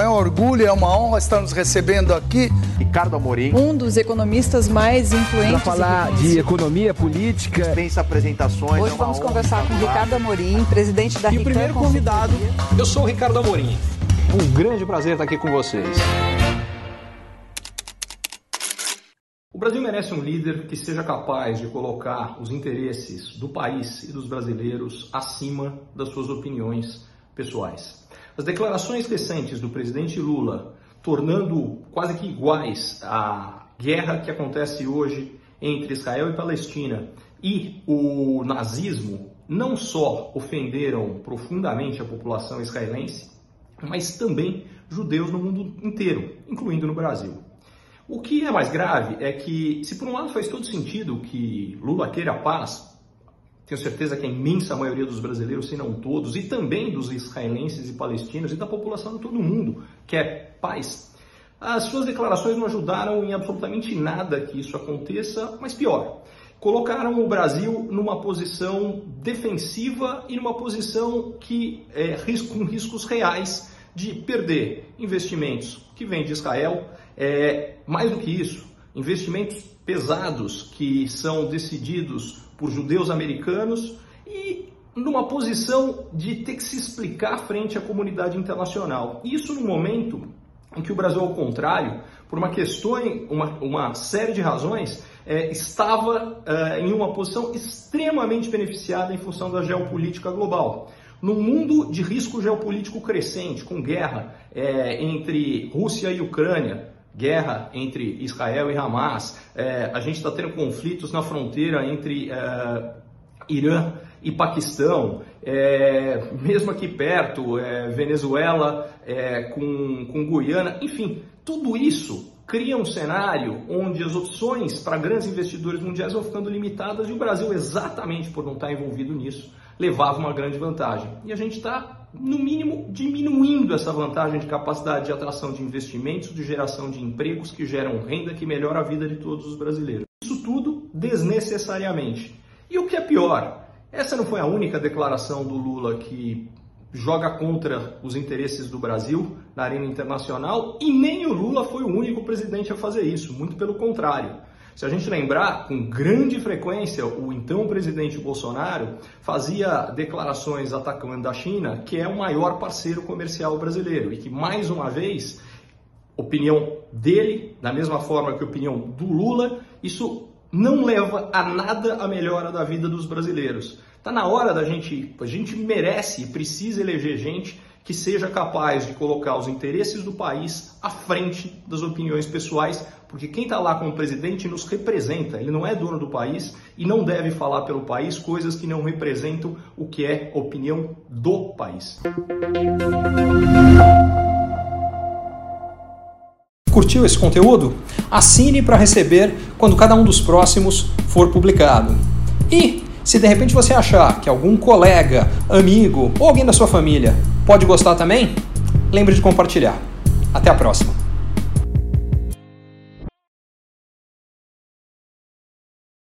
É um orgulho, é uma honra estar nos recebendo aqui. Ricardo Amorim. Um dos economistas mais influentes. Para falar de economia política. Dispensa apresentações. Hoje é vamos conversar com Ricardo Amorim, presidente da E o primeiro convidado, eu sou o Ricardo Amorim. Um grande prazer estar aqui com vocês. O Brasil merece um líder que seja capaz de colocar os interesses do país e dos brasileiros acima das suas opiniões pessoais. As declarações recentes do presidente Lula, tornando quase que iguais a guerra que acontece hoje entre Israel e Palestina e o nazismo, não só ofenderam profundamente a população israelense, mas também judeus no mundo inteiro, incluindo no Brasil. O que é mais grave é que, se por um lado faz todo sentido que Lula queira paz, tenho certeza que a imensa maioria dos brasileiros, se não todos, e também dos israelenses e palestinos e da população de todo mundo quer paz. As suas declarações não ajudaram em absolutamente nada que isso aconteça, mas pior, colocaram o Brasil numa posição defensiva e numa posição que é, com riscos reais de perder investimentos que vêm de Israel. É, mais do que isso, investimentos pesados que são decididos por judeus americanos e numa posição de ter que se explicar frente à comunidade internacional. Isso no momento em que o Brasil, ao contrário, por uma questão, uma, uma série de razões, é, estava é, em uma posição extremamente beneficiada em função da geopolítica global. Num mundo de risco geopolítico crescente, com guerra é, entre Rússia e Ucrânia, guerra entre Israel e Hamas, é, a gente está tendo conflitos na fronteira entre é, Irã e Paquistão, é, mesmo aqui perto, é, Venezuela é, com, com Guiana, enfim, tudo isso cria um cenário onde as opções para grandes investidores mundiais vão ficando limitadas e o Brasil, exatamente por não estar envolvido nisso, levava uma grande vantagem. E a gente está, no mínimo, diminuindo essa vantagem de capacidade de atração de investimentos, de geração de empregos que geram renda que melhora a vida de todos os brasileiros. Isso tudo desnecessariamente. E o que é pior, essa não foi a única declaração do Lula que joga contra os interesses do Brasil na arena internacional e nem o Lula foi o único presidente a fazer isso, muito pelo contrário. Se a gente lembrar, com grande frequência, o então presidente Bolsonaro fazia declarações atacando a China, que é o maior parceiro comercial brasileiro e que, mais uma vez, opinião dele, da mesma forma que a opinião do Lula, isso não leva a nada a melhora da vida dos brasileiros. Está na hora da gente, a gente merece e precisa eleger gente que seja capaz de colocar os interesses do país à frente das opiniões pessoais, porque quem está lá como presidente nos representa, ele não é dono do país e não deve falar pelo país coisas que não representam o que é a opinião do país. Curtiu esse conteúdo? Assine para receber quando cada um dos próximos for publicado. E se de repente você achar que algum colega, amigo ou alguém da sua família pode gostar também, lembre de compartilhar. Até a próxima!